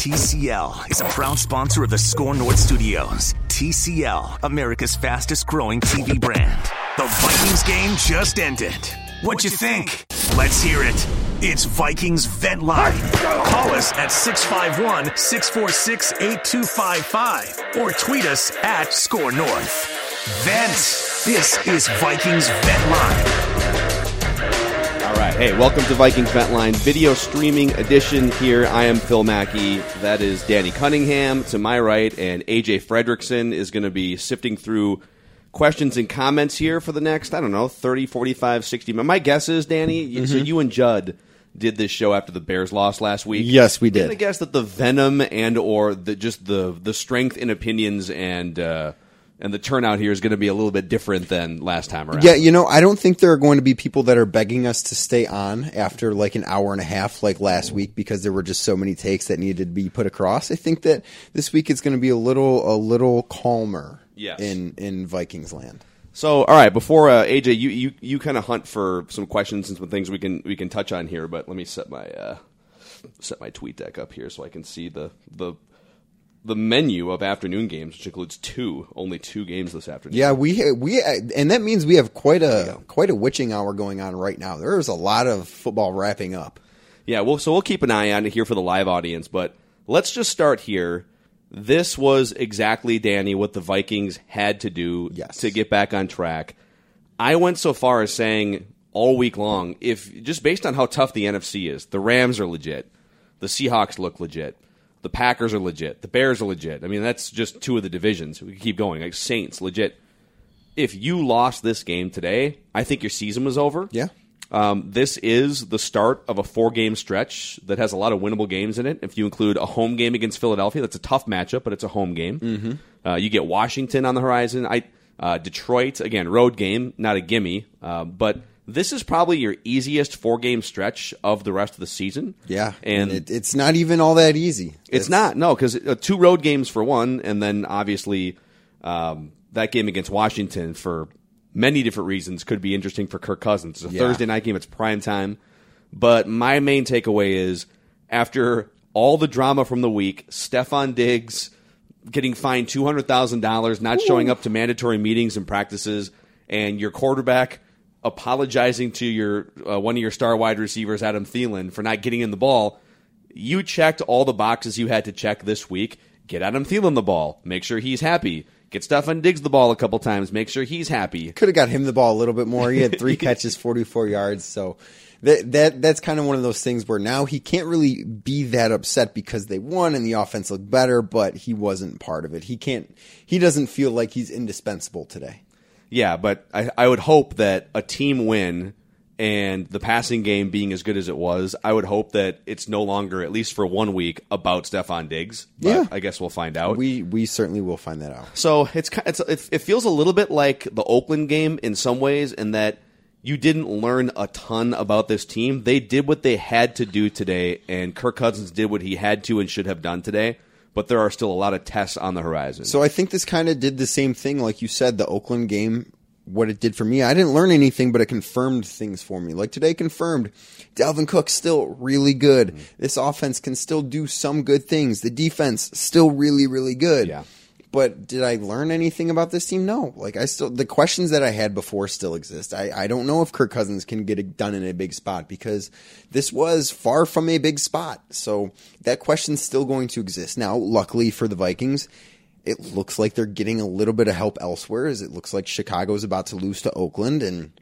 TCL is a proud sponsor of the Score North Studios. TCL, America's fastest growing TV brand. The Vikings game just ended. What'd you think? Let's hear it. It's Vikings Vent Line. Call us at 651 646 8255 or tweet us at Score North. Vent. This is Vikings Vent Line. Right. Hey, welcome to Vikings Vent Line video streaming edition here. I am Phil Mackey. That is Danny Cunningham to my right, and AJ Fredrickson is going to be sifting through questions and comments here for the next, I don't know, 30, 45, 60 minutes. My guess is, Danny, you so you and Judd did this show after the Bears lost last week. Yes, we I'm going did. to guess that the venom and or the just the the strength in opinions and uh, and the turnout here is going to be a little bit different than last time around. Yeah, you know, I don't think there are going to be people that are begging us to stay on after like an hour and a half, like last week, because there were just so many takes that needed to be put across. I think that this week it's going to be a little, a little calmer. Yes. In in Vikings land. So, all right, before uh, AJ, you you, you kind of hunt for some questions and some things we can we can touch on here, but let me set my uh, set my tweet deck up here so I can see the the the menu of afternoon games, which includes two, only two games this afternoon. Yeah, we we and that means we have quite a quite a witching hour going on right now. There's a lot of football wrapping up. Yeah, well, so we'll keep an eye on it here for the live audience, but let's just start here. This was exactly, Danny, what the Vikings had to do Yes. to get back on track. I went so far as saying all week long, if just based on how tough the NFC is, the Rams are legit, the Seahawks look legit, the Packers are legit, the Bears are legit. I mean, that's just two of the divisions. We keep going. Like Saints, legit. If you lost this game today, I think your season was over. Yeah. Um, this is the start of a four game stretch that has a lot of winnable games in it. If you include a home game against Philadelphia, that's a tough matchup, but it's a home game. Mm-hmm. Uh, you get Washington on the horizon. I uh, Detroit again, road game, not a gimme. Uh, but this is probably your easiest four game stretch of the rest of the season. Yeah, and it, it's not even all that easy. it's not no because uh, two road games for one, and then obviously um, that game against Washington for many different reasons could be interesting for Kirk Cousins. It's a Yeah. Thursday night game; it's prime time. But my main takeaway is after all the drama from the week, Stefon Diggs getting fined two hundred thousand dollars, not showing up to mandatory meetings and practices, and your quarterback apologizing to your uh, one of your star wide receivers, Adam Thielen, for not getting in the ball. You checked all the boxes you had to check this week. Get Adam Thielen the ball. Make sure he's happy. Get Stefon Diggs the ball a couple times. Make sure he's happy. could have got him the ball a little bit more. He had three catches, 44 yards. So that, that that's kind of one of those things where now he can't really be that upset because they won and the offense looked better, but he wasn't part of it. He can't, he doesn't feel like he's indispensable today. Yeah, but I, I would hope that a team win and the passing game being as good as it was, I would hope that it's no longer, at least for one week, about Stefon Diggs. But Yeah. I guess we'll find out. We, we certainly will find that out. So it's, it's it, it feels a little bit like the Oakland game in some ways, in that you didn't learn a ton about this team. They did what they had to do today, and Kirk Cousins did what he had to and should have done today. But there are still a lot of tests on the horizon. So I think this kind of did the same thing, like you said, the Oakland game. What it did for me, I didn't learn anything, but it confirmed things for me. Like today, confirmed Dalvin Cook's still really good. Mm-hmm. This offense can still do some good things. The defense still really, really good. Yeah. But did I learn anything about this team? No. Like I still, the questions that I had before still exist. I, I don't know if Kirk Cousins can get it done in a big spot because this was far from a big spot. So that question's still going to exist. Now, luckily for the Vikings, it looks like they're getting a little bit of help elsewhere as it looks like Chicago's about to lose to Oakland and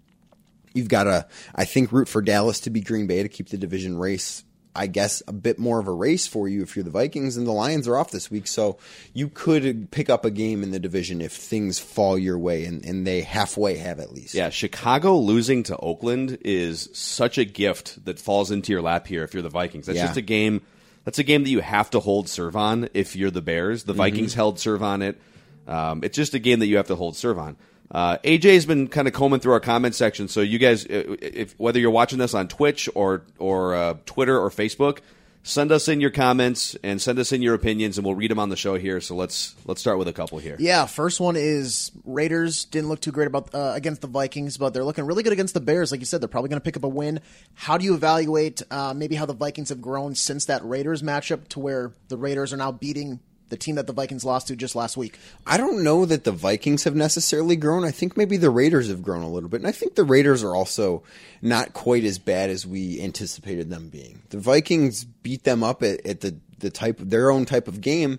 you've got to, I think, root for Dallas to be Green Bay to keep the division race. I guess a bit more of a race for you if you're the Vikings and the Lions are off this week. So you could pick up a game in the division if things fall your way and, and they halfway have at least. Yeah, Chicago losing to Oakland is such a gift that falls into your lap here if you're the Vikings. That's Yeah. just a game that's a game that you have to hold serve on if you're the Bears. The Vikings held serve on it. Um, it's just a game that you have to hold serve on. Uh, AJ's been kind of combing through our comment section, so you guys, uh, if whether you're watching this on Twitch or or uh, Twitter or Facebook, send us in your comments and send us in your opinions, and we'll read them on the show here. So let's let's start with a couple here. Yeah, first one is Raiders didn't look too great about uh, against the Vikings, but they're looking really good against the Bears. Like you said, they're probably going to pick up a win. How do you evaluate uh, maybe how the Vikings have grown since that Raiders matchup to where the Raiders are now beating the team that the Vikings lost to just last week? I don't know that the Vikings have necessarily grown. I think maybe the Raiders have grown a little bit. And I think the Raiders are also not quite as bad as we anticipated them being. The Vikings beat them up at, at the, the type their own type of game.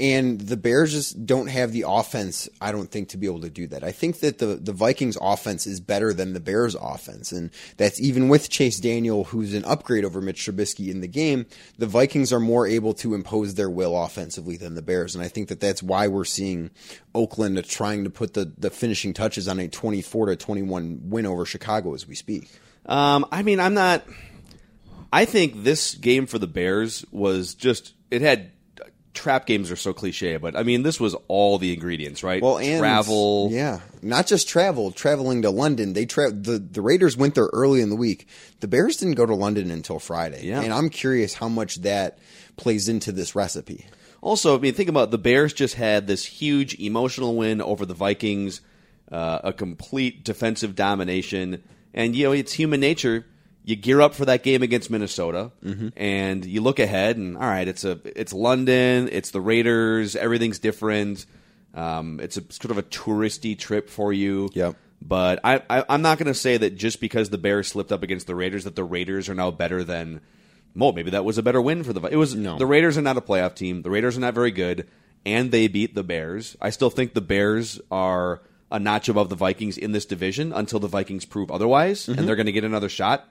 And the Bears just don't have the offense, I don't think, to be able to do that. I think that the, the Vikings offense is better than the Bears offense. And that's even with Chase Daniel, who's an upgrade over Mitch Trubisky in the game. The Vikings are more able to impose their will offensively than the Bears. And I think that that's why we're seeing Oakland trying to put the, the finishing touches on a 24 to 21 win over Chicago as we speak. Um, I mean, I'm not. I think this game for the Bears was just. It had. Trap games are so cliche, but I mean, this was all the ingredients, right? Well, and travel. yeah, not just travel, traveling to London. They tra- the the Raiders went there early in the week. The Bears didn't go to London until Friday, Yeah. and I'm curious how much that plays into this recipe. Also, I mean, think about it, the Bears just had this huge emotional win over the Vikings, uh, a complete defensive domination, and you know it's human nature. You gear up for that game against Minnesota, and you look ahead, and all right, it's a it's London, it's the Raiders, everything's different. Um, it's a sort of a touristy trip for you. Yep. But I, I, I'm not going to say that just because the Bears slipped up against the Raiders that the Raiders are now better than. Well, maybe that was a better win for the. It was No. the Raiders are not a playoff team. The Raiders are not very good, and they beat the Bears. I still think the Bears are a notch above the Vikings in this division until the Vikings prove otherwise, and they're going to get another shot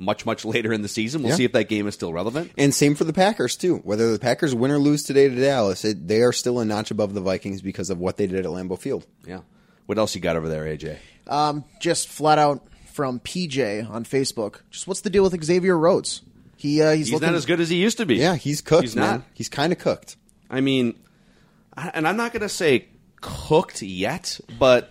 much much later in the season. We'll Yeah. see if that game is still relevant. And same for the Packers too. Whether the Packers win or lose today to Dallas, it, they are still a notch above the Vikings because of what they did at Lambeau Field. Yeah. What else you got over there, AJ? Um, just flat out from PJ on Facebook. Just what's the deal with Xavier Rhodes? He uh, he's, He's looking not as good as he used to be. Yeah, he's cooked, He's man. not. He's kind of cooked. I mean, and I'm not going to say cooked yet, but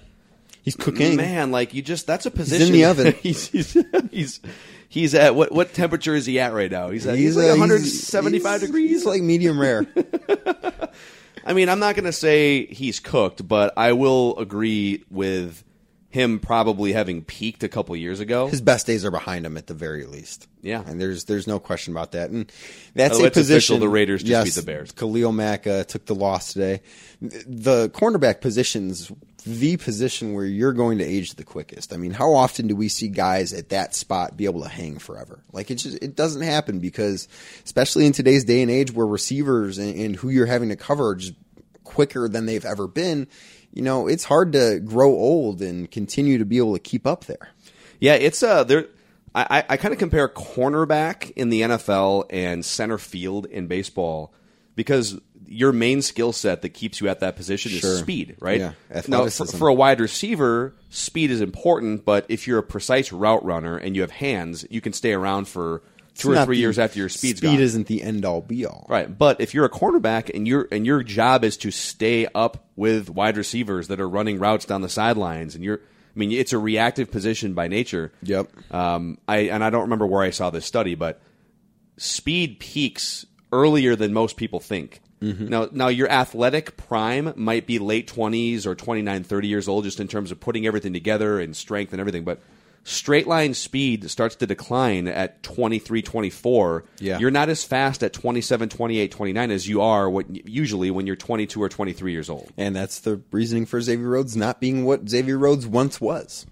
He's cooking. man, like you just that's a position In the oven. he's, he's he's he's at what what temperature is he at right now? He's at he's, uh, like 175 he's- degrees. He's like medium rare. I mean, I'm not going to say he's cooked, but I will agree with him probably having peaked a couple years ago. His best days are behind him at the very least. Yeah. and there's there's no question about that. And that's Oh, a it's official, position. the Raiders just yes, beat the Bears. Khalil Mack uh, took the loss today. The cornerback position's the position where you're going to age the quickest. I mean, how often do we see guys at that spot be able to hang forever? Like it just it doesn't happen because, especially in today's day and age, where receivers and, and who you're having to cover are just quicker than they've ever been. You know, it's hard to grow old and continue to be able to keep up there. Yeah, it's uh there. I, I kind of compare cornerback in the NFL and center field in baseball because your main skill set that keeps you at that position Sure. is speed, right? Yeah, now, for, for a wide receiver, speed is important, but if you're a precise route runner and you have hands, you can stay around for two or three the- years after your speed's speed gone. isn't the end all be all. Right, but if you're a cornerback and your and your job is to stay up with wide receivers that are running routes down the sidelines, and you're, I mean, it's a reactive position by nature. Yep. Um, I and I don't remember where I saw this study, but speed peaks earlier than most people think. Now, now your athletic prime might be late 20s or 29, 30 years old, just in terms of putting everything together and strength and everything. But straight line speed starts to decline at 23, 24. Yeah. You're not as fast at 27, 28, 29 as you are what, usually when you're 22 or 23 years old. And that's the reasoning for Xavier Rhodes not being what Xavier Rhodes once was.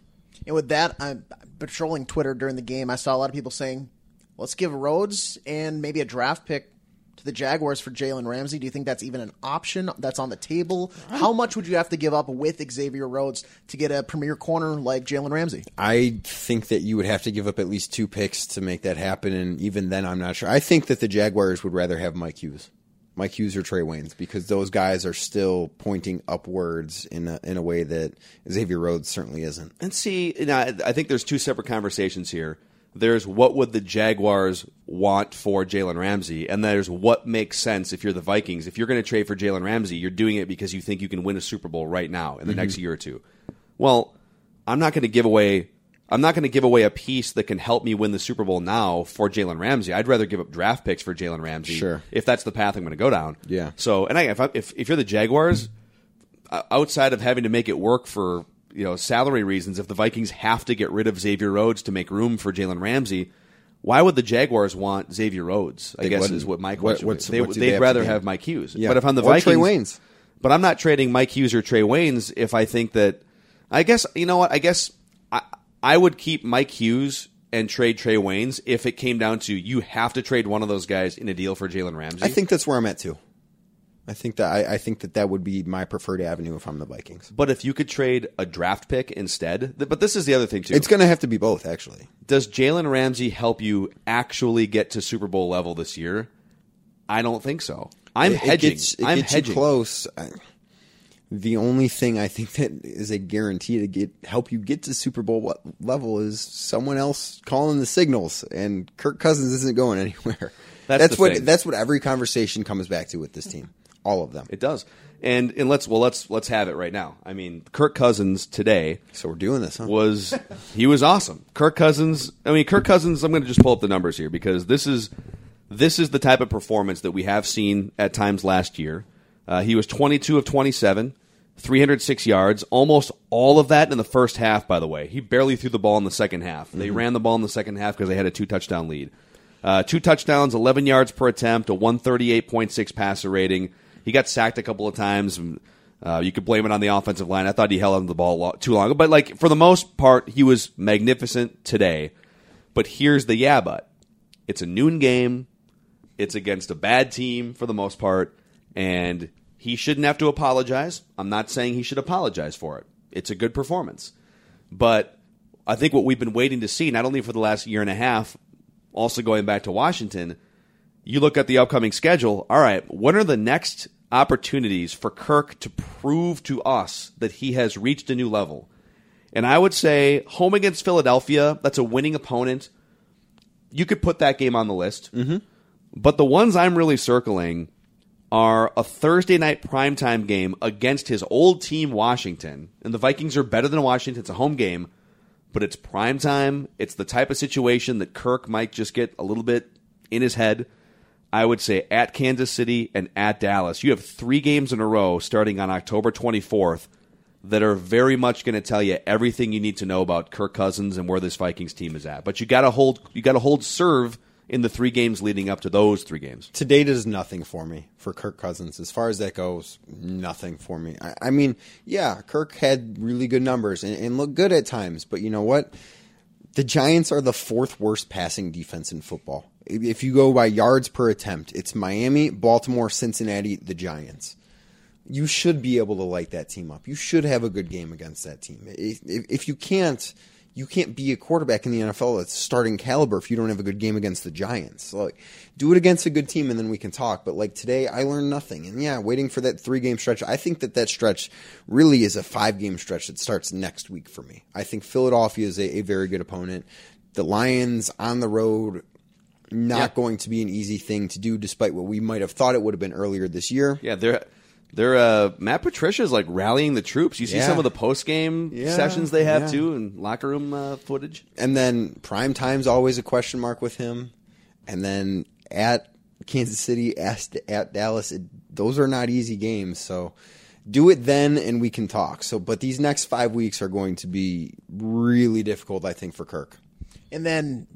And with that, I'm patrolling Twitter during the game. I saw a lot of people saying, "Let's give Rhodes and maybe a draft pick to the Jaguars for Jalen Ramsey." Do you think that's even an option that's on the table? How much would you have to give up with Xavier Rhodes to get a premier corner like Jalen Ramsey? I think that you would have to give up at least two picks to make that happen, and even then, I'm not sure. I think that the Jaguars would rather have Mike Hughes, Mike Hughes or Trae Waynes, because those guys are still pointing upwards in a, in a way that Xavier Rhodes certainly isn't. And see, now, I think there's two separate conversations here. There's what would the Jaguars want for Jalen Ramsey, and there's what makes sense if you're the Vikings. If you're going to trade for Jalen Ramsey, you're doing it because you think you can win a Super Bowl right now in the mm-hmm. next year or two. Well, I'm not going to give away I'm not going to give away a piece that can help me win the Super Bowl now for Jalen Ramsey. I'd rather give up draft picks for Jalen Ramsey, Sure. if that's the path I'm going to go down. Yeah. So, and I, if, I, if if you're the Jaguars, outside of having to make it work for you know salary reasons, if the Vikings have to get rid of Xavier Rhodes to make room for Jalen Ramsey, why would the Jaguars want Xavier Rhodes? I They guess is what my question. would they, what do they'd they rather gain? have Mike Hughes. Yeah. But if I'm the Or Vikings, Trae Waynes. but I'm not trading Mike Hughes or Trae Waynes if I think that. I guess you know what? I guess I I would keep Mike Hughes and trade Trae Waynes if it came down to you have to trade one of those guys in a deal for Jalen Ramsey. I think that's where I'm at too. I think that I, I think that that would be my preferred avenue if I'm the Vikings. But if you could trade a draft pick instead, th- but this is the other thing too. It's going to have to be both, actually. Does Jalen Ramsey help you actually get to Super Bowl level this year? I don't think so. I'm It- it hedging. gets- it I'm hedging. close. I, the only thing I think that is a guarantee to get help you get to Super Bowl level is someone else calling the signals, and Kirk Cousins isn't going anywhere. That's the what thing. that's what every conversation comes back to with this team. All of them. It does. And and let's well let's let's have it right now. I mean, Kirk Cousins today so we're doing this, huh? was he was awesome. Kirk Cousins. I mean, Kirk Cousins. I'm going to just pull up the numbers here because this is this is the type of performance that we have seen at times last year. Uh, he was 22 of 27, 306 yards, almost all of that in the first half. By the way, he barely threw the ball in the second half. They ran the ball in the second half because they had a two touchdown lead. Uh, two touchdowns, 11 yards per attempt, a 138.6 passer rating. He got sacked a couple of times. Uh, you could blame it on the offensive line. I thought he held on to the ball lo- too long, but like for the most part, he was magnificent today. But here's the yeah, but it's a noon game. It's against a bad team for the most part, and he shouldn't have to apologize. I'm not saying he should apologize for it. It's a good performance. But I think what we've been waiting to see, not only for the last year and a half, also going back to Washington, you look at the upcoming schedule. All right, what are the next opportunities for Kirk to prove to us that he has reached a new level? And I would say home against Philadelphia, that's a winning opponent. You could put that game on the list. Mm-hmm. But the ones I'm really circling are a Thursday night primetime game against his old team, Washington. And the Vikings are better than Washington. It's a home game, but it's primetime. It's the type of situation that Kirk might just get a little bit in his head. I would say at Kansas City and at Dallas. You have three games in a row starting on October 24th that are very much going to tell you everything you need to know about Kirk Cousins and where this Vikings team is at. But you got to hold you got to hold serve in the three games leading up to those three games. Today does nothing for me for Kirk Cousins. As far as that goes, nothing for me. I, I mean, yeah, Kirk had really good numbers and, and looked good at times, but you know what? The Giants are the fourth worst passing defense in football. If you go by yards per attempt, it's Miami, Baltimore, Cincinnati, the Giants. You should be able to light that team up. You should have a good game against that team. If, if, you can't, you can't be a quarterback in the NFL that's starting caliber if you don't have a good game against the Giants. Like, do it against a good team and then we can talk. But like today, I learned nothing. And yeah, waiting for that three game stretch. I think that that stretch really is a five game stretch that starts next week for me. I think Philadelphia is a, a very good opponent. The Lions on the road, not Yeah. going to be an easy thing to do, despite what we might have thought it would have been earlier this year. Yeah, they're they're uh, Matt Patricia's like rallying the troops. You see Yeah. some of the post game Yeah, sessions they have yeah. too, and locker room uh, footage. And then prime time's always a question mark with him. And then at Kansas City, at, at Dallas, it, those are not easy games. So do it then, and we can talk. So, but these next five weeks are going to be really difficult, I think, for Kirk. And then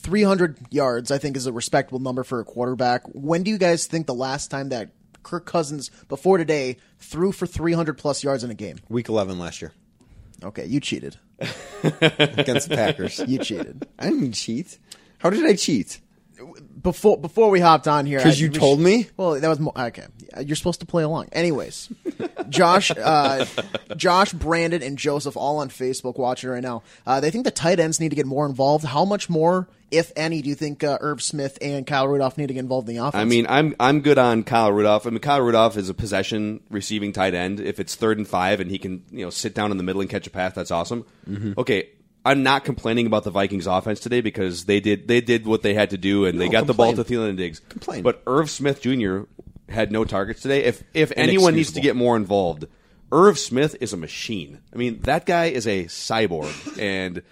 300 yards, I think, is a respectable number for a quarterback. When do you guys think the last time that Kirk Cousins, before today, threw for 300 plus yards in a game? Week eleven last year Okay, you cheated. against the Packers. You cheated. I didn't cheat. How did I cheat? Before before we hopped on here, because you we told should- me? Well, that was more, okay. You're supposed to play along. Anyways, Josh, uh, Josh, Brandon, and Joseph all on Facebook watching right now. Uh, they think the tight ends need to get more involved. How much more, if any, do you think uh, Irv Smith and Kyle Rudolph need to get involved in the offense? I mean, I'm I'm good on Kyle Rudolph. I mean, Kyle Rudolph is a possession receiving tight end. If it's third and five and he can you know sit down in the middle and catch a pass, that's awesome. Mm-hmm. Okay, I'm not complaining about the Vikings offense today because they did they did what they had to do and they No, got the ball to complain. Thielen and Diggs. Complain. But Irv Smith Jr. had no targets today. If if anyone needs to get more involved, Irv Smith is a machine. I mean, that guy is a cyborg and.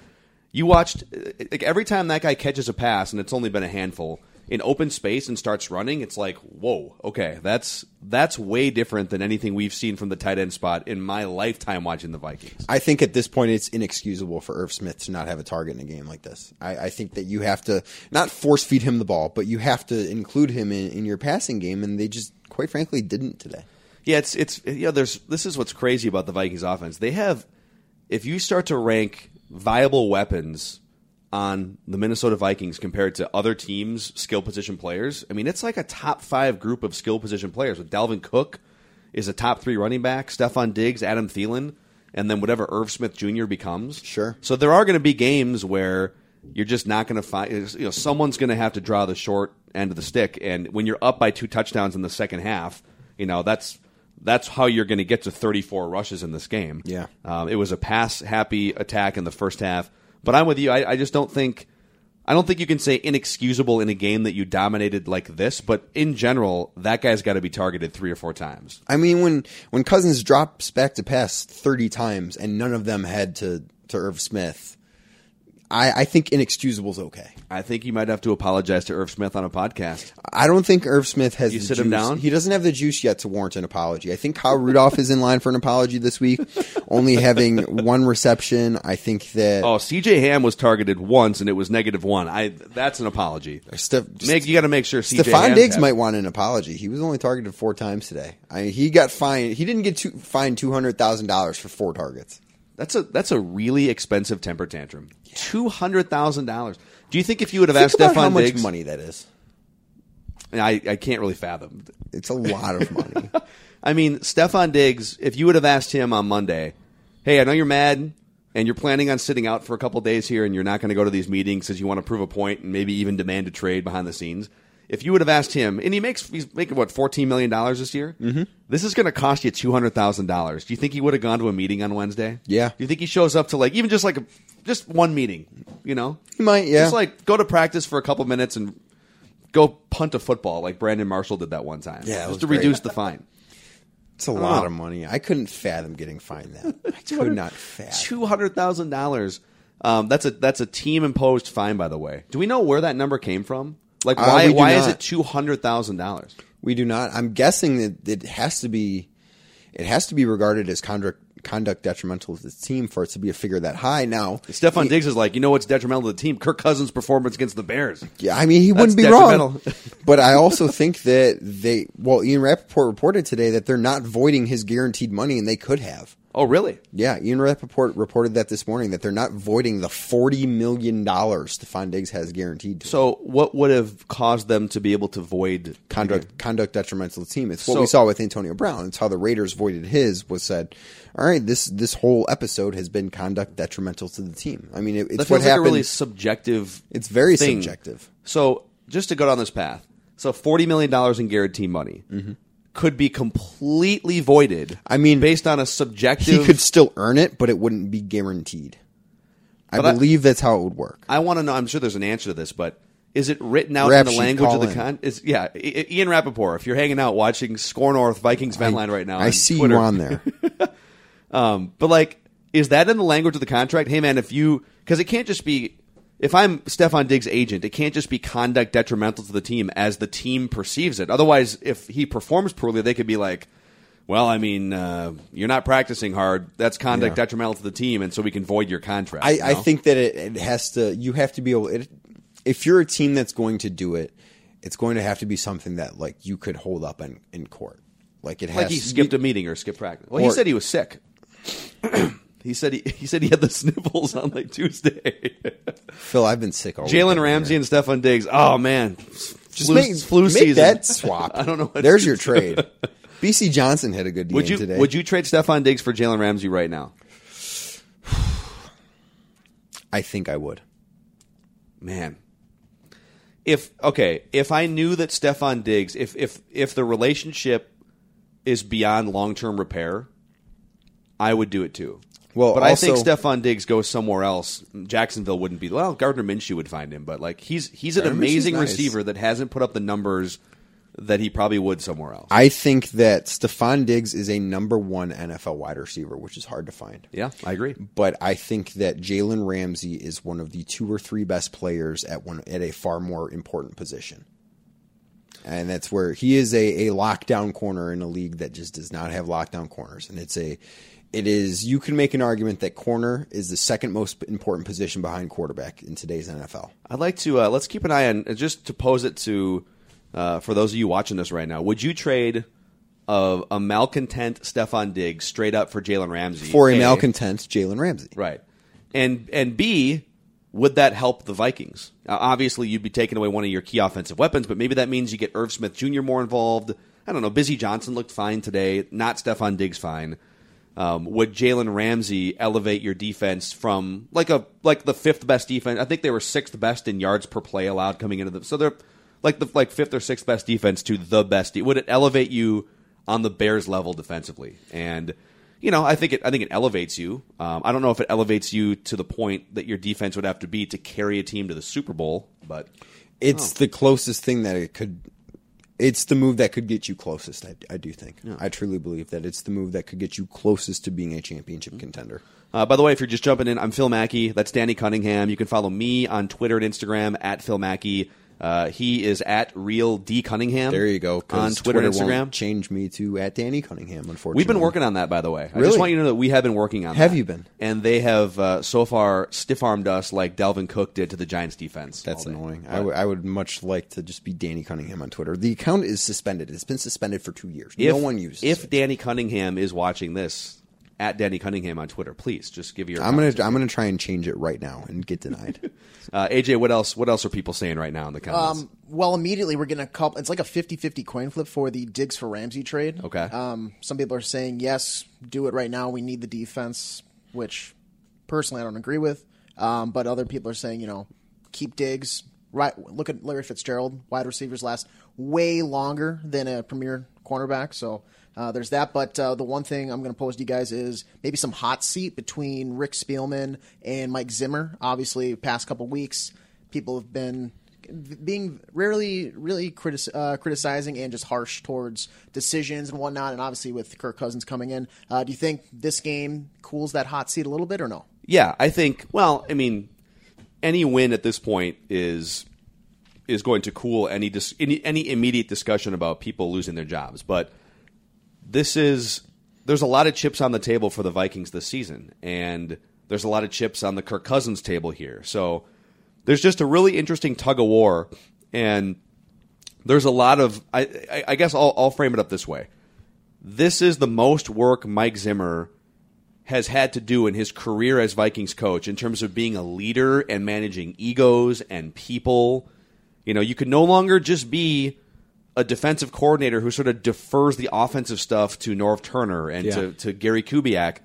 You watched like every time that guy catches a pass, and it's only been a handful in open space and starts running. It's like, whoa, okay, that's that's way different than anything we've seen from the tight end spot in my lifetime watching the Vikings. I think at this point it's inexcusable for Irv Smith to not have a target in a game like this. I, I think that you have to not force feed him the ball, but you have to include him in, in your passing game, and they just quite frankly didn't today. Yeah, it's it's you know, there's this is what's crazy about the Vikings offense. They have if you start to rank viable weapons on the Minnesota Vikings compared to other teams' skill position players, I mean it's like a top five group of skill position players. With Dalvin Cook is a top three running back, Stefon Diggs, Adam Thielen, and then whatever Irv Smith Jr. becomes. Sure. So there are going to be games where you're just not going to find. You know, someone's going to have to draw the short end of the stick, and when you're up by two touchdowns in the second half, you know that's that's how you're going to get to 34 rushes in this game. Yeah. um, it was a pass happy attack in the first half, but I'm with you. I, I just don't think. I don't think you can say inexcusable in a game that you dominated like this, but in general, that guy's got to be targeted three or four times. I mean, when when Cousins drops back to pass thirty times and none of them head to to Irv Smith, I, I think inexcusable is okay. I think you might have to apologize to Irv Smith on a podcast. I don't think Irv Smith has. You the sit juice. him down? He doesn't have the juice yet to warrant an apology. I think Kyle Rudolph is in line for an apology this week, only having one reception. I think that Oh, C.J. Ham was targeted once and it was negative one. I that's an apology. Steph, Make you got to make sure C.J. Stefon Diggs might want an apology. He was only targeted four times today. I mean, he got fined. He didn't get two, fined two hundred thousand dollars for four targets. That's a that's a really expensive temper tantrum. Two hundred thousand dollars. Do you think if you would have Think asked about how much Diggs, money that is. I, I can't really fathom. It's a lot of money. I mean, Stefon Diggs, if you would have asked him on Monday, hey, I know you're mad and you're planning on sitting out for a couple days here and you're not going to go to these meetings because you want to prove a point and maybe even demand a trade behind the scenes. If you would have asked him, and he makes he's making what fourteen million dollars this year, mm-hmm. this is going to cost you two hundred thousand dollars. Do you think he would have gone to a meeting on Wednesday? Yeah. Do you think he shows up to like even just like a, just one meeting? You know, He might, yeah. Just like go to practice for a couple minutes and go punt a football like Brandon Marshall did that one time. Yeah, just was to great. reduce the fine. It's a lot know. of money. I couldn't fathom getting fined that. I could not fathom. Two hundred thousand dollars. Um, that's a that's a team imposed fine, by the way. Do we know where that number came from? Like Uh, why we why is it two hundred thousand dollars? We do not. I'm guessing that it has to be. It has to be regarded as conduct conduct detrimental to the team for it to be a figure that high. Now, Stefon Diggs is like, you know what's detrimental to the team? Kirk Cousins' performance against the Bears. Yeah, I mean, he That's wouldn't be wrong. but I also think that they, well, Ian Rapoport reported today that they're not voiding his guaranteed money, and they could have. Oh, really? Yeah, Ian Rapoport reported that this morning that they're not voiding the $40 million Stefon Diggs has guaranteed. So, what would have caused them to be able to void Conduct, conduct detrimental to the team. It's what So- we saw with Antonio Brown. It's how the Raiders voided his was said, all right, this this whole episode has been conduct detrimental to the team. I mean, it, That it's feels what like happened. a really subjective. It's very thing. subjective. So, just to go down this path, so forty million dollars in guaranteed money mm-hmm. Could be completely voided. I mean, based on a subjective. he could still earn it, but it wouldn't be guaranteed. I But I- believe that's how it would work. I want to know. I'm sure there's an answer to this, but is it written out in the language of call the in. con? Is yeah, I- I- Ian Rapoport. If you're hanging out watching Score North Vikings Vent Line right now, I on see Twitter, you on there. Um, but like, is that in the language of the contract? Hey, man, if you because it can't just be. If I'm Stefon Diggs' agent, it can't just be conduct detrimental to the team as the team perceives it. Otherwise, if he performs poorly, they could be like, "Well, I mean, uh, you're not practicing hard. That's conduct Yeah. detrimental to the team, and so we can void your contract." I, you I think that it, it has to. You have to be able. It, if you're a team that's going to do it, it's going to have to be something that like you could hold up in, in court. Like it has. like he skipped a meeting or skipped practice. Well, he said he was sick. he said he, he said he had the sniffles on like Tuesday. Phil, I've been sick all. Jalen Ramsey and Stefon Diggs. Oh man, Just flu, make, flu make season. that swap. I don't know. What There's your trade. Bisi Johnson had a good game Would you today. would you trade Stefon Diggs for Jalen Ramsey right now? I think I would. Man, if okay, if I knew that Stefon Diggs, if if if the relationship is beyond long term repair, I would do it too. Well, but I think Stefon Diggs goes somewhere else. Jacksonville wouldn't be. Well, Gardner Minshew would find him, but like he's he's an Gardner amazing nice. receiver that hasn't put up the numbers that he probably would somewhere else. I think that Stefon Diggs is a number one NFL wide receiver, which is hard to find. yeah, I agree. But I think that Jalen Ramsey is one of the two or three best players at one at a far more important position. And that's where he is a, a lockdown corner in a league that just does not have lockdown corners. And it's a it is you can make an argument that corner is the second most important position behind quarterback in today's NFL. I'd like to uh, let's keep an eye on just to pose it to uh, for those of you watching this right now. Would you trade a, a malcontent Stefon Diggs straight up for Jalen Ramsey For a malcontent Jalen Ramsey. right? And and B, would that help the Vikings? Uh, obviously, you'd be taking away one of your key offensive weapons, but maybe that means you get Irv Smith Jr. more involved. I don't know. Bisi Johnson looked fine today. Not Stefon Diggs fine. Um, would Jalen Ramsey elevate your defense from like a like the fifth best defense? I think they were sixth best in yards per play allowed coming into the so they're like the like fifth or sixth best defense to the best. de- Would it elevate you on the Bears level defensively? And you know, I think it I think it elevates you. Um, I don't know if it elevates you to the point that your defense would have to be to carry a team to the Super Bowl, but It's the closest thing that it could. It's the move that could get you closest. I, I do think. I truly believe that it's the move that could get you closest to being a championship contender. Uh, by the way, if you're just jumping in, I'm Phil Mackey. That's Danny Cunningham. You can follow me on Twitter and Instagram at Phil Mackey. Uh, he is at Real D Cunningham. There you go. on Twitter, and won't Instagram. change me to at Danny Cunningham. Unfortunately, We've been working on that, by the way. I just want you to know that we have been working on. Have that. you been? And they have uh, so far stiff armed us like Dalvin Cook did to the Giants defense. That's annoying. I, w- I would much like to just be Danny Cunningham on Twitter. The account is suspended. It's been suspended for two years. If, no one uses it. If it. Danny Cunningham is watching this, at Danny Cunningham on Twitter, please just give your. I'm gonna. I'm gonna try and change it right now and get denied. Uh, AJ, what else? What else are people saying right now in the comments? Um, well, immediately we're getting a couple. It's like a 50-50 coin flip for the Diggs for Ramsey trade. Okay. Um, some people are saying yes, do it right now. We need the defense, which personally I don't agree with. Um, but other people are saying, you know, keep Diggs. Right. Look at Larry Fitzgerald. Wide receivers last way longer than a premier cornerback. So uh, there's that. But uh, the one thing I'm going to pose to you guys is maybe some hot seat between Rick Spielman and Mike Zimmer. Obviously, past couple weeks, people have been being rarely really critis- uh, criticizing and just harsh towards decisions and whatnot. And obviously, with Kirk Cousins coming in, uh, do you think this game cools that hot seat a little bit or no? Yeah, I think. Well, I mean, any win at this point is is going to cool any dis, any, any immediate discussion about people losing their jobs. But this is there's a lot of chips on the table for the Vikings this season, and there's a lot of chips on the Kirk Cousins table here. So there's just a really interesting tug of war, and there's a lot of. I, I, I guess I'll, I'll frame it up this way. This is the most work Mike Zimmer has had to do in his career as Vikings coach in terms of being a leader and managing egos and people. You know, you can no longer just be a defensive coordinator who sort of defers the offensive stuff to Norv Turner and Yeah. to, to Gary Kubiak.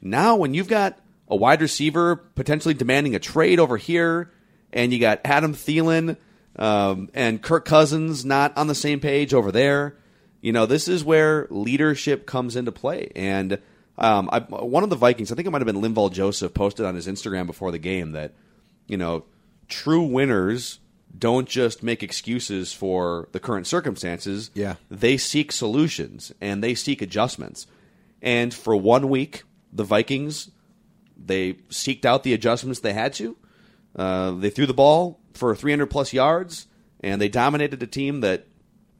Now, when you've got a wide receiver potentially demanding a trade over here, and you got Adam Thielen um, and Kirk Cousins not on the same page over there, you know, this is where leadership comes into play. And um, I, one of the Vikings, I think it might have been Linval Joseph, posted on his Instagram before the game that, you know, true winners don't just make excuses for the current circumstances. Yeah. They seek solutions and they seek adjustments. And for one week, the Vikings, they seeked out the adjustments they had to. Uh, they threw the ball for 300 plus yards, and they dominated a team that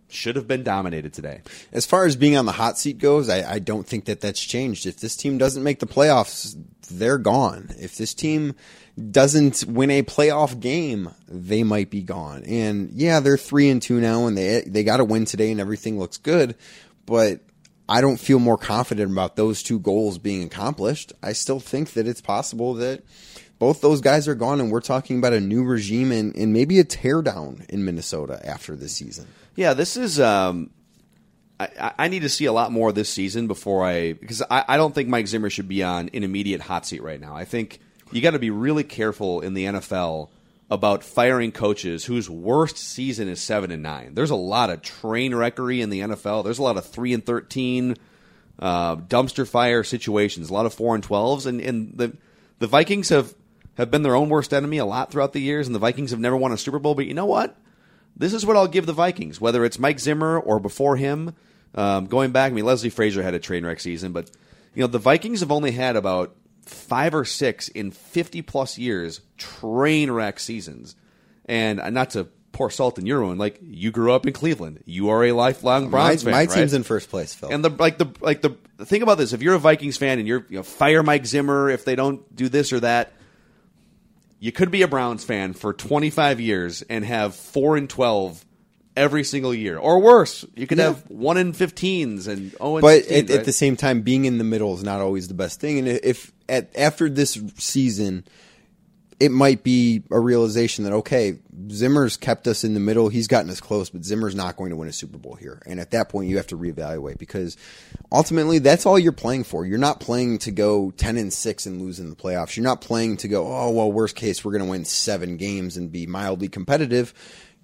should have been dominated today. As far as being on the hot seat goes, I, I don't think that that's changed. If this team doesn't make the playoffs, they're gone. If this team doesn't win a playoff game, they might be gone. And yeah, they're three and two now, and they they got to win today, and everything looks good. But I don't feel more confident about those two goals being accomplished. I still think that it's possible that both those guys are gone, and we're talking about a new regime and, and maybe a teardown in Minnesota after this season. Yeah, this is. Um, I- I, need to see a lot more this season before I because I, I don't think Mike Zimmer should be on an immediate hot seat right now. I think you got to be really careful in the NFL about firing coaches whose worst season is seven and nine. There's a lot of train wreckery in the NFL. There's a lot of three and thirteen uh, dumpster fire situations. A lot of four and twelves, and and the the Vikings have have been their own worst enemy a lot throughout the years, and the Vikings have never won a Super Bowl. But you know what? this is what I'll give the Vikings, whether it's Mike Zimmer or before him. Um, going back, I mean, Leslie Frazier had a train wreck season, but you know the Vikings have only had about five or six in fifty plus years train wreck seasons, and uh, not to pour salt in your wound, like you grew up in Cleveland, you are a lifelong My, Browns fan, my right? team's in first place, Phil. And the like the like the, the thing about this, if you're a Vikings fan and you're you know, fire Mike Zimmer if they don't do this or that, you could be a Browns fan for 25 years and have four and 12 every single year, or worse, you could Yeah. have one in 15s and oh, and but 16s, at, right? at the same time, being in the middle is not always the best thing. And if at after this season, it might be a realization that okay, Zimmer's kept us in the middle. He's gotten us close, but Zimmer's not going to win a Super Bowl here. And at that point, you have to reevaluate because ultimately, that's all you're playing for. You're not playing to go ten and six and lose in the playoffs. You're not playing to go oh well, worst case, we're going to win seven games and be mildly competitive.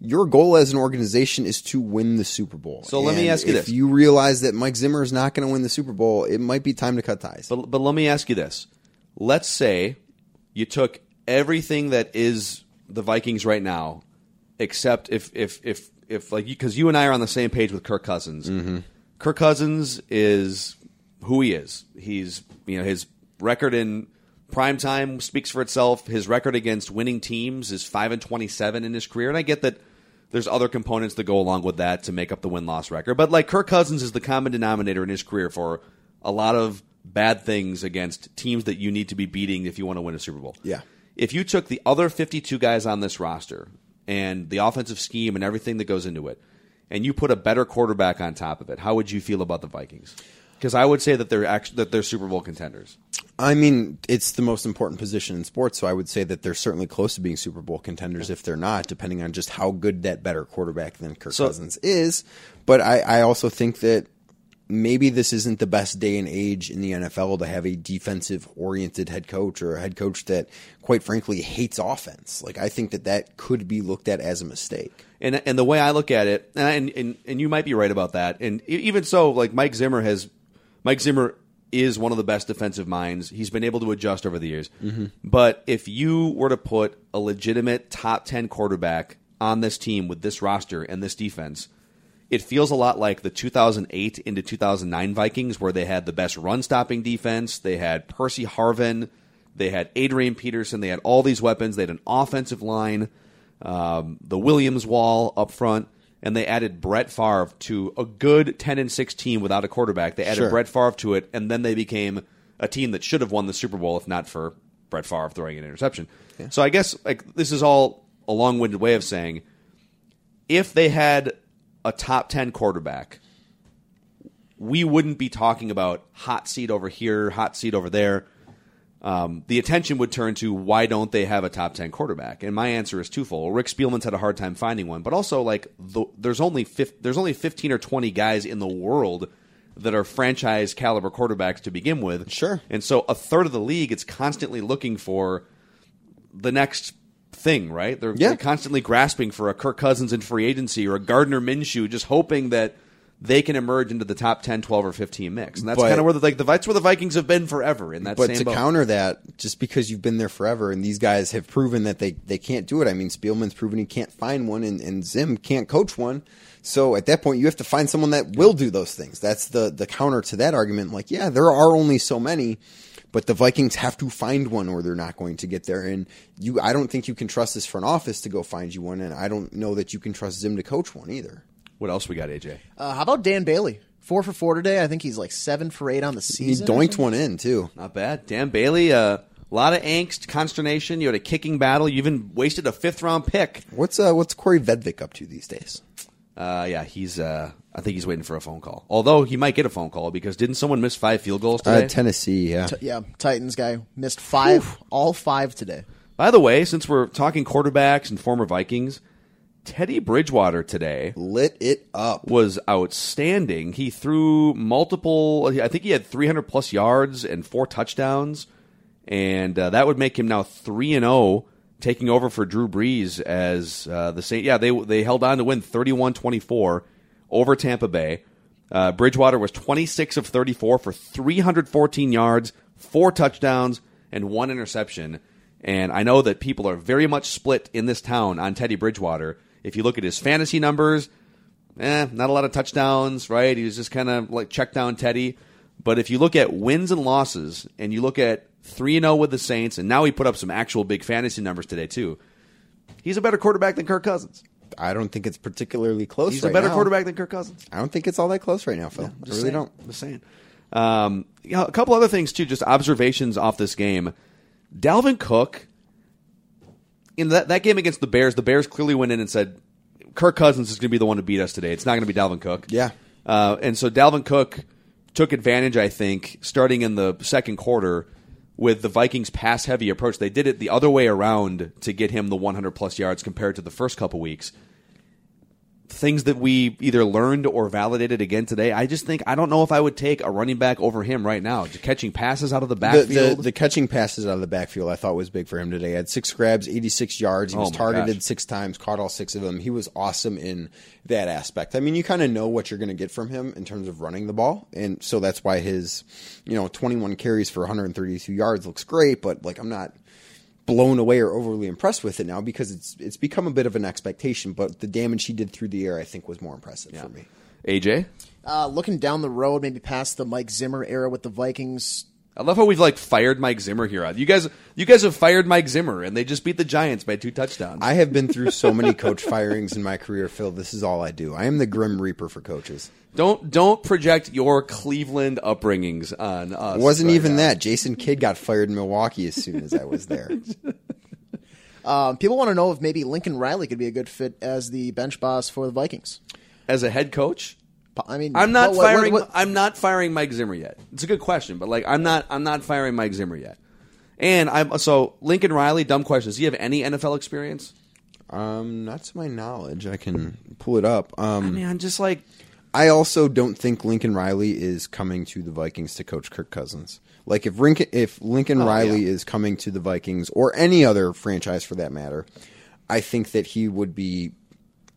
Your goal as an organization is to win the Super Bowl. So let me ask you if this. If you realize that Mike Zimmer is not going to win the Super Bowl, it might be time to cut ties. But but let me ask you this: Let's say you took everything that is the Vikings right now, except if if if if like because you and I are on the same page with Kirk Cousins. Mm-hmm. Kirk Cousins is who he is. He's you know his record in prime time speaks for itself. His record against winning teams is five and twenty seven in his career, and I get that. There's other components that go along with that to make up the win loss record. But like Kirk Cousins is the common denominator in his career for a lot of bad things against teams that you need to be beating if you want to win a Super Bowl. Yeah. If you took the other 52 guys on this roster and the offensive scheme and everything that goes into it, and you put a better quarterback on top of it, how would you feel about the Vikings? Because I would say that they're actually that they're Super Bowl contenders. I mean, it's the most important position in sports, so I would say that they're certainly close to being Super Bowl contenders if they're not, depending on just how good that better quarterback than Kirk So- Cousins is. But I, I also think that maybe this isn't the best day and age in the NFL to have a defensive oriented head coach or a head coach that, quite frankly, hates offense. Like, I think that that could be looked at as a mistake. And and the way I look at it, and and, and you might be right about that. And even so, like Mike Zimmer has, Mike Zimmer is one of the best defensive minds. He's been able to adjust over the years. But if you were to put a legitimate top ten quarterback on this team with this roster and this defense, it feels a lot like the 2008 into 2009 Vikings, where they had the best run stopping defense. They had Percy Harvin, they had Adrian Peterson, they had all these weapons. They had an offensive line, um, the Williams wall up front, and they added Brett Favre to a good 10 and 6 team without a quarterback. They added Sure. Brett Favre to it, and then they became a team that should have won the Super Bowl if not for Brett Favre throwing an interception. So I guess like this is all a long-winded way of saying if they had a top 10 quarterback, we wouldn't be talking about hot seat over here, hot seat over there. Um, the attention would turn to why don't they have a top 10 quarterback? And my answer is twofold. Rick Spielman's had a hard time finding one, but also like the, there's only there's only 15 or 20 guys in the world that are franchise caliber quarterbacks to begin with. Sure. And so a third of the league is constantly looking for the next thing, right? They're, Yeah. they're constantly grasping for a Kirk Cousins in free agency or a Gardner Minshew, just hoping that they can emerge into the top 10, 12, or 15 mix. And that's kind of where the, like, the, that's where the Vikings have been forever in that But to boat. counter that, just because you've been there forever and these guys have proven that they, they can't do it. I mean, Spielman's proven he can't find one and, and Zim can't coach one. So at that point, you have to find someone that will do those things. That's the, the counter to that argument. Like, yeah, there are only so many, but the Vikings have to find one or they're not going to get there. And you, I don't think you can trust this front office to go find you one. And I don't know that you can trust Zim to coach one either. What else we got, AJ? Uh, how about Dan Bailey? Four for four today. I think he's like seven for eight on the season. He doinked one in too. Not bad. Dan Bailey, uh, a lot of angst, consternation. You had a kicking battle. You even wasted a fifth round pick. What's uh, what's Kaare Vedvik up to these days? Uh, yeah, he's. Uh, I think he's waiting for a phone call. Although he might get a phone call because didn't someone miss five field goals today? Uh, Tennessee, yeah. Yeah, Titans guy missed five, all five today. By the way, since we're talking quarterbacks and former Vikings, Teddy Bridgewater today Lit it up. was outstanding. He threw multiple. I think he had 300 plus yards and four touchdowns, and uh, that would make him now three and zero, taking over for Drew Brees as uh, the same. Yeah, they they held on to win 31-24 over Tampa Bay. Uh, Bridgewater was 26 of 34 for 314 yards, four touchdowns, and one interception. And I know that people are very much split in this town on Teddy Bridgewater. If you look at his fantasy numbers, eh, not a lot of touchdowns, right? He was just kind of like check down Teddy. But if you look at wins and losses, and you look at three and zero with the Saints, and now he put up some actual big fantasy numbers today too. He's a better quarterback than Kirk Cousins. I don't think it's particularly close. He's right a better now. quarterback than Kirk Cousins. I don't think it's all that close right now, Phil. I Just really saying. don't. Just saying. Um, you know, a couple other things too, just observations off this game. Dalvin Cook in that that game against the Bears, the Bears clearly went in and said Kirk Cousins is going to be the one to beat us today. It's not going to be Dalvin Cook. Yeah. Uh, and so Dalvin Cook took advantage, I think, starting in the second quarter with the Vikings pass heavy approach. They did it the other way around to get him the 100 plus yards compared to the first couple weeks. Things that we either learned or validated again today. I just think I don't know if I would take a running back over him right now. Just catching passes out of the The, backfield. the, the catching passes out of the backfield, I thought was big for him today. He had six grabs, 86 yards. He Oh was targeted gosh. six times, caught all six of them. He was awesome in that aspect. I mean, you kind of know what you're going to get from him in terms of running the ball, and so that's why his, you know, 21 carries for 132 yards looks great. But like, I'm not blown away or overly impressed with it now because it's it's become a bit of an expectation. But the damage he did through the air, I think, was more impressive for me. AJ, Uh, looking down the road, maybe past the Mike Zimmer era with the Vikings. I love how we've like fired Mike Zimmer here. You guys, you guys have fired Mike Zimmer, and they just beat the Giants by two touchdowns. I have been through so many coach firings in my career, Phil. This is all I do. I am the grim reaper for coaches. Don't don't project your Cleveland upbringings on us. It wasn't right even now. that. Jason Kidd got fired in Milwaukee as soon as I was there. Um, people want to know if maybe Lincoln Riley could be a good fit as the bench boss for the Vikings. as a head coach. I mean, I'm not what- what- firing. what- I'm not firing Mike Zimmer yet. It's a good question, but like I'm not. I'm not firing Mike Zimmer yet. And I'm so Lincoln Riley. Dumb question. Does he have any NFL experience? um, not to my knowledge. I can pull it up. I Um, mean, I'm just like I also don't think Lincoln Riley is coming to the Vikings to coach Kirk Cousins. Like if Lincoln, if Lincoln Riley yeah. is coming to the Vikings or any other franchise for that matter, I think that he would be.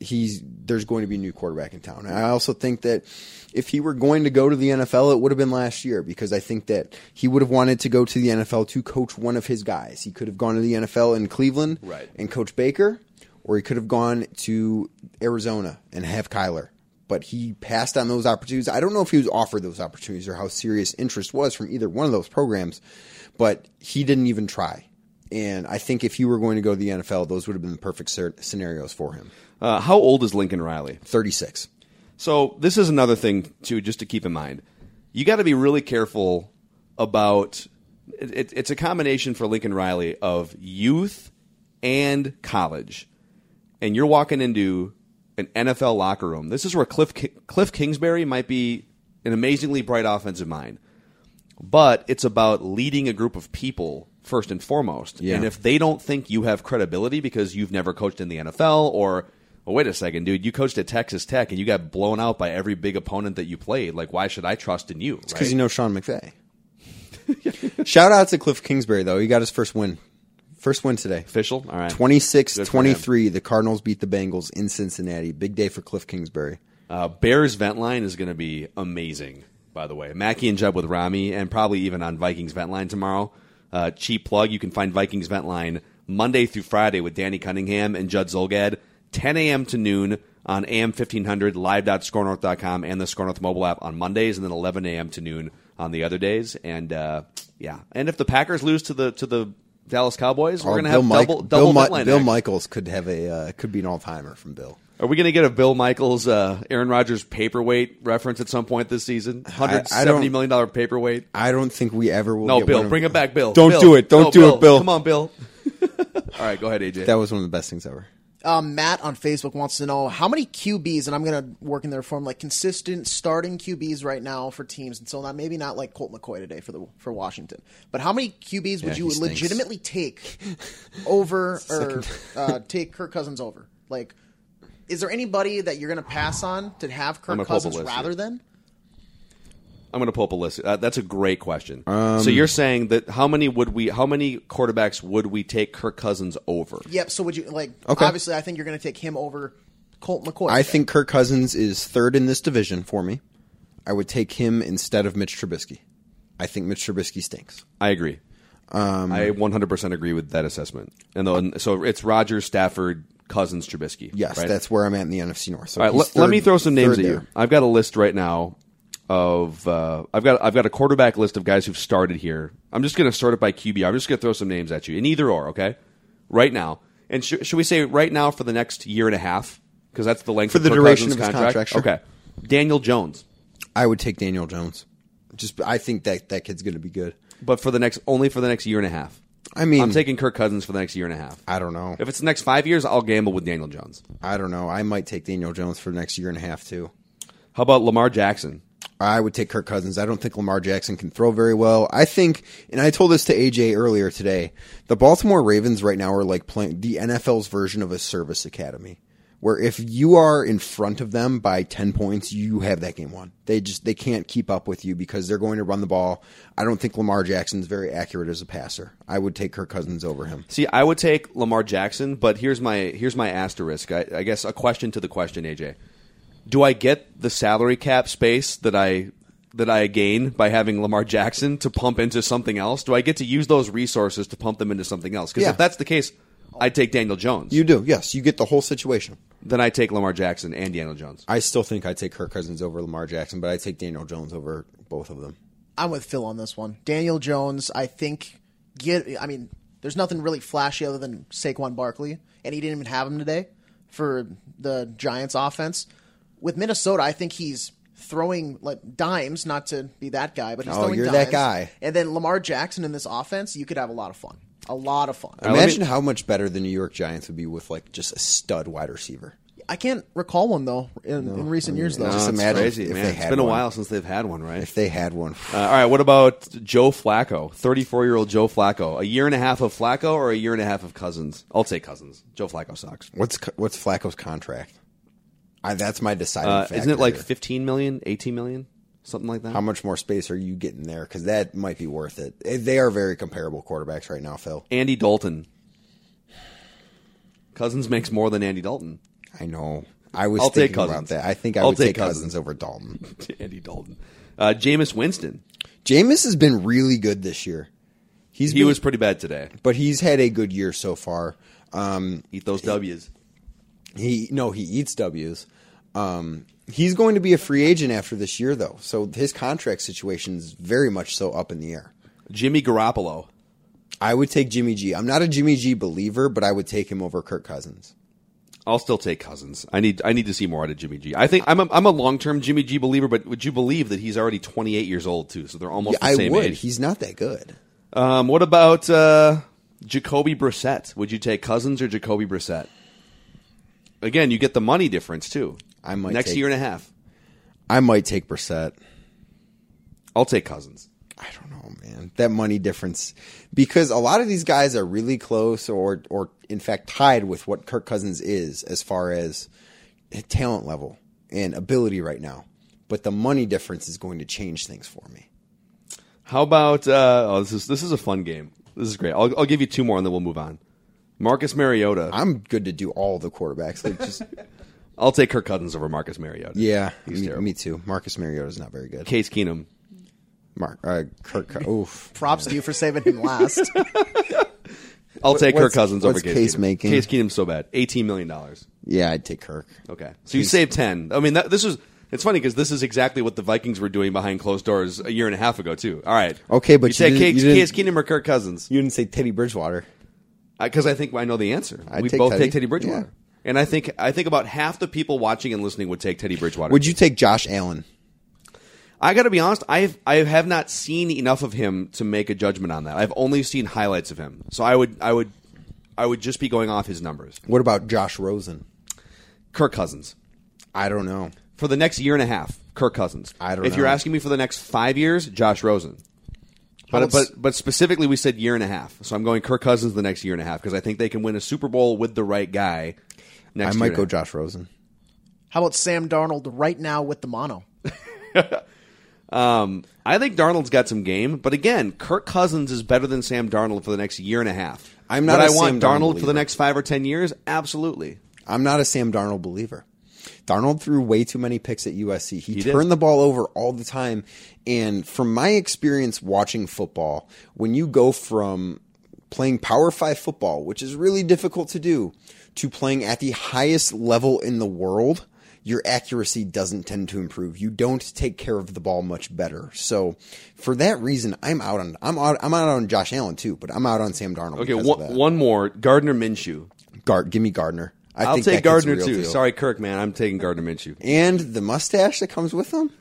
He's there's going to be a new quarterback in town. And I also think that if he were going to go to the NFL, it would have been last year because I think that he would have wanted to go to the NFL to coach one of his guys. He could have gone to the NFL in Cleveland Right. and coach Baker, or he could have gone to Arizona and have Kyler. But he passed on those opportunities. I don't know if he was offered those opportunities or how serious interest was from either one of those programs, but he didn't even try. And I think if he were going to go to the NFL, those would have been the perfect scenarios for him. Uh, how old is Lincoln Riley? 36. So this is another thing too, just to keep in mind. You got to be really careful about. It, it, it's a combination for Lincoln Riley of youth and college, and you're walking into an NFL locker room. This is where Cliff Cliff Kingsbury might be an amazingly bright offensive mind, but it's about leading a group of people first and foremost. Yeah. And if they don't think you have credibility because you've never coached in the NFL or well, wait a second, dude, you coached at Texas Tech and you got blown out by every big opponent that you played. Like, why should I trust in you? It's Because right? you know Sean McVay. Shout out to Cliff Kingsbury, though. He got his first win. First win today. official. All right. 26 23. The Cardinals beat the Bengals in Cincinnati. Big day for Cliff Kingsbury. Uh, Bears vent line is going to be amazing. By the way, Mackey and Jeb with Rami, and probably even on Vikings vent line tomorrow. Uh, cheap plug: you can find Vikings vent line Monday through Friday with Danny Cunningham and Judd Zulgad, 10 a.m. to noon on AM 1500 live.scorenorth.com and the Score North mobile app on Mondays, and then 11 a.m. to noon on the other days. And uh, yeah, and if the Packers lose to the to the Dallas Cowboys, we're Oh, going to have Mike- double Bill, double Mi- vent line Bill. Michaels could have a uh, could be an all timer from Bill. Are we going to get a Bill Michaels, uh, Aaron Rodgers paperweight reference at some point this season? Hundred I seventy don't- million dollar paperweight. I don't think we ever will. No, get Bill, one of- bring it back, Bill. Don't Bill. do it. Don't No, do it, Bill. Come on, Bill. All right, go ahead, AJ. That was one of the best things ever. Um, Matt on Facebook wants to know how many QBs, and I'm going to work in their form like consistent starting QBs right now for teams, and so not maybe not like Colt McCoy today for the for Washington, but how many QBs would Yeah, you legitimately take over or uh, take Kirk Cousins over? Like, is there anybody that you're going to pass on to have Kirk gonna pull up a Cousins list rather than? I'm going to pull up a list. Uh, that's a great question. Um, so you're saying that how many would we? How many quarterbacks would we take Kirk Cousins over? Yep. So would you like? Okay. Obviously, I think you're going to take him over Colt McCoy. I think Kirk Cousins is third in this division for me. I would take him instead of Mitch Trubisky. I think Mitch Trubisky stinks. I agree. Um, I 100% agree with that assessment. And though, so it's Rodgers, Stafford, Cousins, Trubisky. Yes, right? that's where I'm at in the NFC North. So All right, he's let, let me throw some names at you. there. I've got a list right now of uh, I've got I've got a quarterback list of guys who've started here. I'm just going to sort it by QB. I'm just going to throw some names at you in either or. Okay, right now, and sh- should we say right now for the next year and a half because that's the length For of the Kirk duration Cousins' of his contract, sure. Okay, Daniel Jones, I would take Daniel Jones. Just I think that that kid's going to be good. but for the next only for the next year and a half. I mean, I'm taking Kirk Cousins for the next year and a half. I don't know. If it's the next five years, I'll gamble with Daniel Jones. I don't know. I might take Daniel Jones for the next year and a half too. How about Lamar Jackson? I would take Kirk Cousins. I don't think Lamar Jackson can throw very well. I think, and I told this to AJ earlier today, the Baltimore Ravens right now are like playing the NFL's version of a service academy, where if you are in front of them by 10 points, you have that game won. They just, they can't keep up with you because they're going to run the ball. I don't think Lamar Jackson's very accurate as a passer. I would take Kirk Cousins over him. See, I would take Lamar Jackson, but here's my here's my asterisk. I, I guess a question to the question, AJ. Do I get the salary cap space that I that I gain by having Lamar Jackson to pump into something else? Do I get to use those resources to pump them into something else? Because Yeah. if that's the case, I'd take Daniel Jones. You do, yes. You get the whole situation. then I take Lamar Jackson and Daniel Jones. I still think I take Kirk Cousins over Lamar Jackson, but I take Daniel Jones over both of them. I'm with Phil on this one. Daniel Jones, I think, get. I mean, there's nothing really flashy other than Saquon Barkley, and he didn't even have him today for the Giants' offense. With Minnesota, I think he's throwing like dimes, not to be that guy, but he's Oh, throwing you're dimes. that guy. And then Lamar Jackson in this offense, you could have a lot of fun. A lot of fun. Imagine me- how much better the New York Giants would be with like just a stud wide receiver. I can't recall one though in, in recent years though. Just That's imagine crazy, if man. they It's had been a while since they've had one, right? If they had one, Uh, all right, what about Joe Flacco? 34 year old Joe Flacco. A year and a half of Flacco or a year and a half of Cousins? I'll take Cousins. Joe Flacco sucks. what's what's Flacco's contract? I, that's my deciding Uh, factor. isn't it like 15 million, 18 million? Something like that? how much more space are you getting there? Because that might be worth it. Eh, They are very comparable quarterbacks right now, Phil. Andy Dalton. Cousins makes more than Andy Dalton. I know. I was I'll take thinking about that. I think I I'll would take take Cousins. Cousins. over Dalton. Andy Dalton. Uh, Jameis Winston. Jameis has been really good this year. He's He been, was pretty bad today. but he's had a good year so far. Um, Eat those W's. He no, he eats W's. Um, he's going to be a free agent after this year, though, so his contract situation is very much so up in the air. Jimmy Garoppolo. I would take Jimmy G. I'm not a Jimmy G believer, but I would take him over Kirk Cousins. I'll still take Cousins. I need I need to see more out of Jimmy G. I think I'm a, I'm a long term Jimmy G believer, but would you believe that he's already 28 years old too? So they're almost Yeah, the I same would. age. He's not that good. Um, what about uh, Jacoby Brissett? Would you take Cousins or Jacoby Brissett? Again, you get the money difference too. I might next take- year and a half. I might take Brissett. I'll take Cousins. I don't know, man. That money difference because a lot of these guys are really close or or in fact tied with what Kirk Cousins is as far as talent level and ability right now. But the money difference is going to change things for me. How about uh, oh this is this is a fun game. This is great. I'll, I'll give you two more and then we'll move on. Marcus Mariota. I'm good to do all the quarterbacks. Like just I'll take Kirk Cousins over Marcus Mariota. yeah, He's me, terrible. me too. Marcus Mariota is not very good. Case Keenum. Mark, uh, Kirk, Co- oof. Props to you for saving him last. I'll take Kirk what's- Cousins over what's Case, Case Keenum. making? Case Keenum's so bad. Eighteen million dollars. Yeah, I'd take Kirk. Okay, so you saved ten. I mean, that, this is it's funny because this is exactly what the Vikings were doing behind closed doors a year and a half ago too. All right, Okay, but you, you take didn't- Case, you didn't- Case Keenum or Kirk Cousins You didn't say Teddy Bridgewater. Because I think I know the answer. I'd we take both Teddy. take Teddy Bridgewater, Yeah. and I think I think about half the people watching and listening would take Teddy Bridgewater. Would you take Josh Allen? I got to be honest. I I have not seen enough of him to make a judgment on that. I've only seen highlights of him, so I would I would I would just be going off his numbers. What about Josh Rosen? Kirk Cousins. I don't know. for the next year and a half, Kirk Cousins. I don't know. If you're asking me for the next five years, Josh Rosen. But but but specifically, we said year and a half. So I'm going Kirk Cousins the next year and a half because I think they can win a Super Bowl with the right guy. Next I might year go and. Josh Rosen. How about Sam Darnold right now with the mono? Um, I think Darnold's got some game, but again, Kirk Cousins is better than Sam Darnold for the next year and a half. I'm not Would a I want Sam Darnold Darnold for the next five or ten years? Absolutely. I'm not a Sam Darnold believer. Darnold threw way too many picks at USC. He, He did. turned the ball over all the time. And from my experience watching football, when you go from playing Power Five football, which is really difficult to do, to playing at the highest level in the world, your accuracy doesn't tend to improve. You don't take care of the ball much better. So, for that reason, I'm out on I'm out I'm out on Josh Allen too, but I'm out on Sam Darnold. Okay, one, one more. Gardner Minshew. Gard, give me Gardner. I I'll think take that kid's the Gardner too. deal. Sorry, Kirk, man. I'm taking Gardner Minshew. and the mustache that comes with him.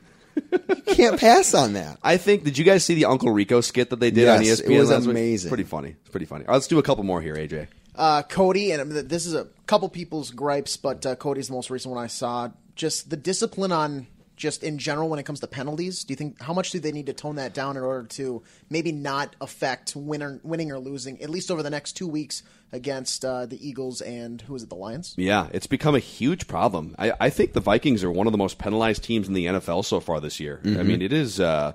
you can't pass on that. I think. Did you guys see the Uncle Rico skit that they did on E ESPN? it was last week? amazing. Pretty funny. It's pretty funny. Let's do a couple more here, AJ. Uh, Cody, and this is a couple people's gripes, but uh, Cody's the most recent one I saw. Just the discipline on just in general when it comes to penalties. Do you think how much do they need to tone that down in order to maybe not affect winner, winning or losing at least over the next two weeks against uh, the Eagles and who is it, the Lions? Yeah, it's become a huge problem. I, I think the Vikings are one of the most penalized teams in the NFL so far this year. I mean, it is. Uh,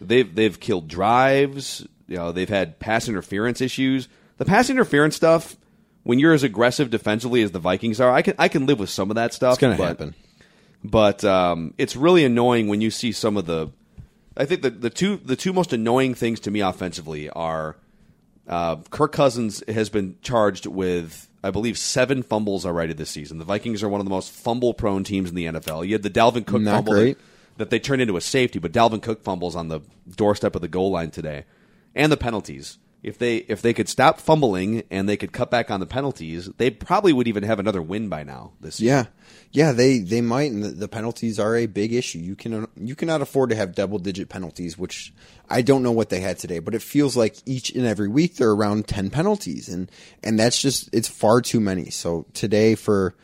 they've they've killed drives. You know, they've had pass interference issues. The pass interference stuff. When you're as aggressive defensively as the Vikings are, I can I can live with some of that stuff. It's going to happen. But um, it's really annoying when you see some of the. I think the the two the two most annoying things to me offensively are uh, Kirk Cousins has been charged with I believe seven fumbles already this season. The Vikings are one of the most fumble prone teams in the NFL. You had the Dalvin Cook Not fumble. That, that they turned into a safety, but Dalvin Cook fumbles on the doorstep of the goal line today, and the penalties. If they if they could stop fumbling and they could cut back on the penalties, they probably would even have another win by now this year. Yeah, yeah, they they might, and the, the penalties are a big issue. You can you cannot afford to have double digit penalties, which I don't know what they had today, but it feels like each and every week they're around ten penalties, and and that's just it's far too many. So today for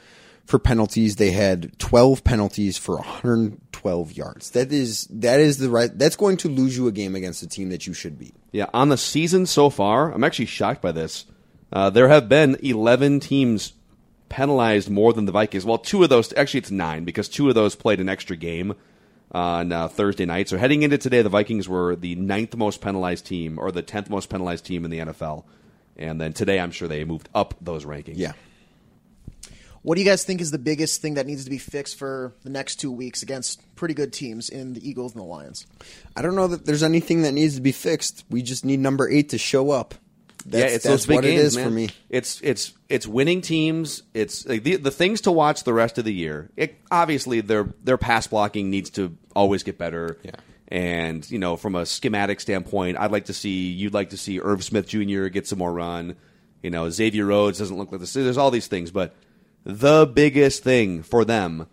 for penalties, they had twelve penalties for 112 yards. That is that is the right. That's going to lose you a game against a team that you should beat. Yeah, on the season so far, I'm actually shocked by this. Uh, there have been 11 teams penalized more than the Vikings. Well, two of those, actually, it's nine because two of those played an extra game on uh, Thursday night. So heading into today, the Vikings were the ninth most penalized team or the 10th most penalized team in the NFL. And then today, I'm sure they moved up those rankings. Yeah. What do you guys think is the biggest thing that needs to be fixed for the next two weeks against pretty good teams in the Eagles and the Lions? I don't know that there's anything that needs to be fixed. We just need number eight to show up. That's, yeah, it's that's those big what games, it is man. for me. It's it's it's winning teams. It's like the the things to watch the rest of the year. It, obviously, their their pass blocking needs to always get better. Yeah. And you know, from a schematic standpoint, I'd like to see you'd like to see Irv Smith Jr. get some more run. You know, Xavier Rhodes doesn't look like this. There's all these things, but the biggest thing for them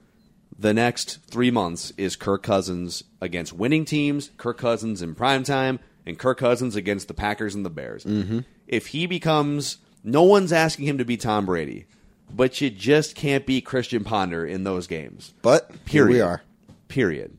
the next three months is Kirk Cousins against winning teams, Kirk Cousins in prime time, and Kirk Cousins against the Packers and the Bears. Mm-hmm. If he becomes, no one's asking him to be Tom Brady, but you just can't be Christian Ponder in those games. But here Period. we are. Period.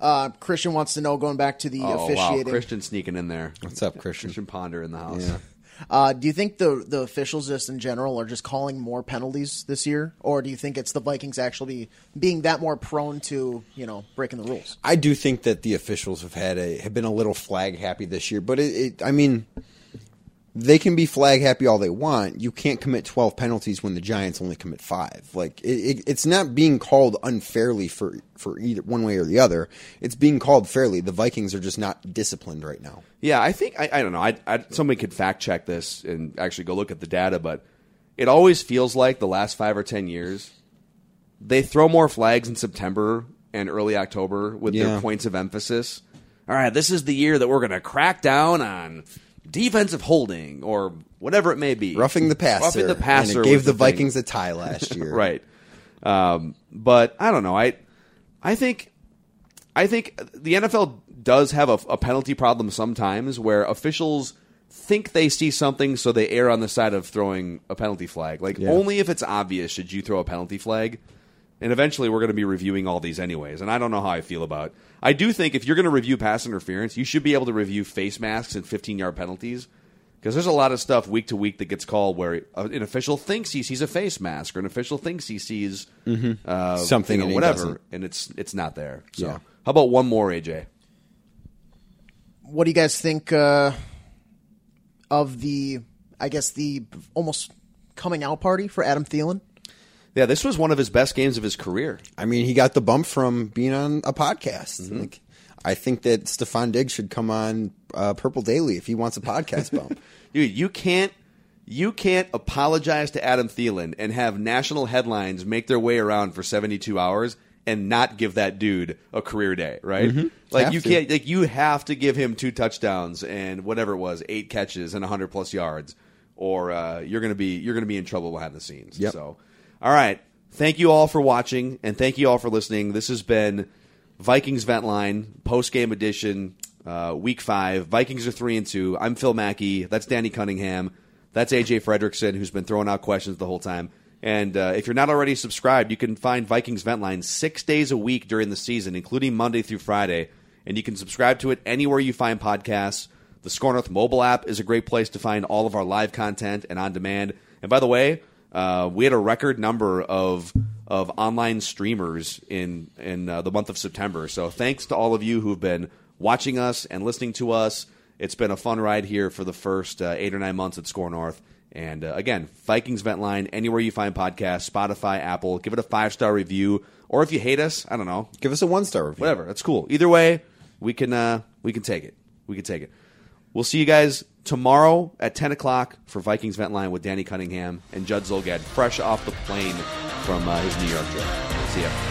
Uh, Christian wants to know, going back to the Oh wow, officiating, Christian sneaking in there. What's up, Christian? Christian Ponder in the house. Yeah. uh, do you think the the officials just in general are just calling more penalties this year, or do you think it's the Vikings actually being that more prone to you know breaking the rules? I do think that the officials have had a have been a little flag happy this year, but it, it I mean, they can be flag happy all they want. You can't commit twelve penalties when the Giants only commit five. Like it, it, it's not being called unfairly for for either one way or the other. It's being called fairly. The Vikings are just not disciplined right now. Yeah, I think I, I don't know. I, I somebody could fact check this and actually go look at the data, but it always feels like the last five or ten years they throw more flags in September and early October with their points of emphasis. All right, this is the year that we're going to crack down on defensive holding or whatever it may be, Roughing the passer. Roughing the passer And it gave the, thing. Vikings a tie last year. right. Um, but I don't know. I I think I think the NFL does have a, a penalty problem sometimes where officials think they see something, so they err on the side of throwing a penalty flag. Like Yeah. only if it's obvious should you throw a penalty flag. And eventually, we're going to be reviewing all these anyways. And I don't know how I feel about. It. I do think if you're going to review pass interference, you should be able to review face masks and 15 yard penalties. Because there's a lot of stuff week to week that gets called where an official thinks he sees a face mask, or an official thinks he sees uh, Something you know, and whatever, doesn't. and it's it's not there. So, Yeah. how about one more, AJ? What do you guys think uh, of the? I guess the almost coming out party for Adam Thielen. Yeah, this was one of his best games of his career. I mean, he got the bump from being on a podcast. Mm-hmm. Like, I think that Stefon Diggs should come on uh, Purple Daily if he wants a podcast bump. Dude, you can't You can't apologize to Adam Thielen and have national headlines make their way around for 72 hours and not give that dude a career day, right? Like Have you to. can't like you have to give him two touchdowns and whatever it was, eight catches and 100 plus yards or uh, you're going to be you're going to be in trouble behind the scenes. Yep. So, all right. Thank you all for watching and thank you all for listening. This has been Vikings Vent Line post game edition, uh, week five. Vikings are three and two. I'm Phil Mackey. That's Danny Cunningham. That's AJ Fredrickson, who's been throwing out questions the whole time. And uh, if you're not already subscribed, you can find Vikings Vent Line six days a week during the season, including Monday through Friday. And you can subscribe to it anywhere you find podcasts. The Score North mobile app is a great place to find all of our live content and on demand. And by the way, uh, we had a record number of of online streamers in in uh, the month of September. So thanks to all of you who've been watching us and listening to us. It's been a fun ride here for the first uh, eight or nine months at Score North. And uh, again, Vikings Vent Line, anywhere you find podcasts, Spotify, Apple, give it a five star review. Or if you hate us, I don't know, Give us a one star review. whatever. That's cool. Either way, we can uh, we can take it. We can take it. We'll see you guys tomorrow at ten o'clock for Vikings Vent Line with Danny Cunningham and Judd Zulgad, fresh off the plane from uh, his New York trip. See ya.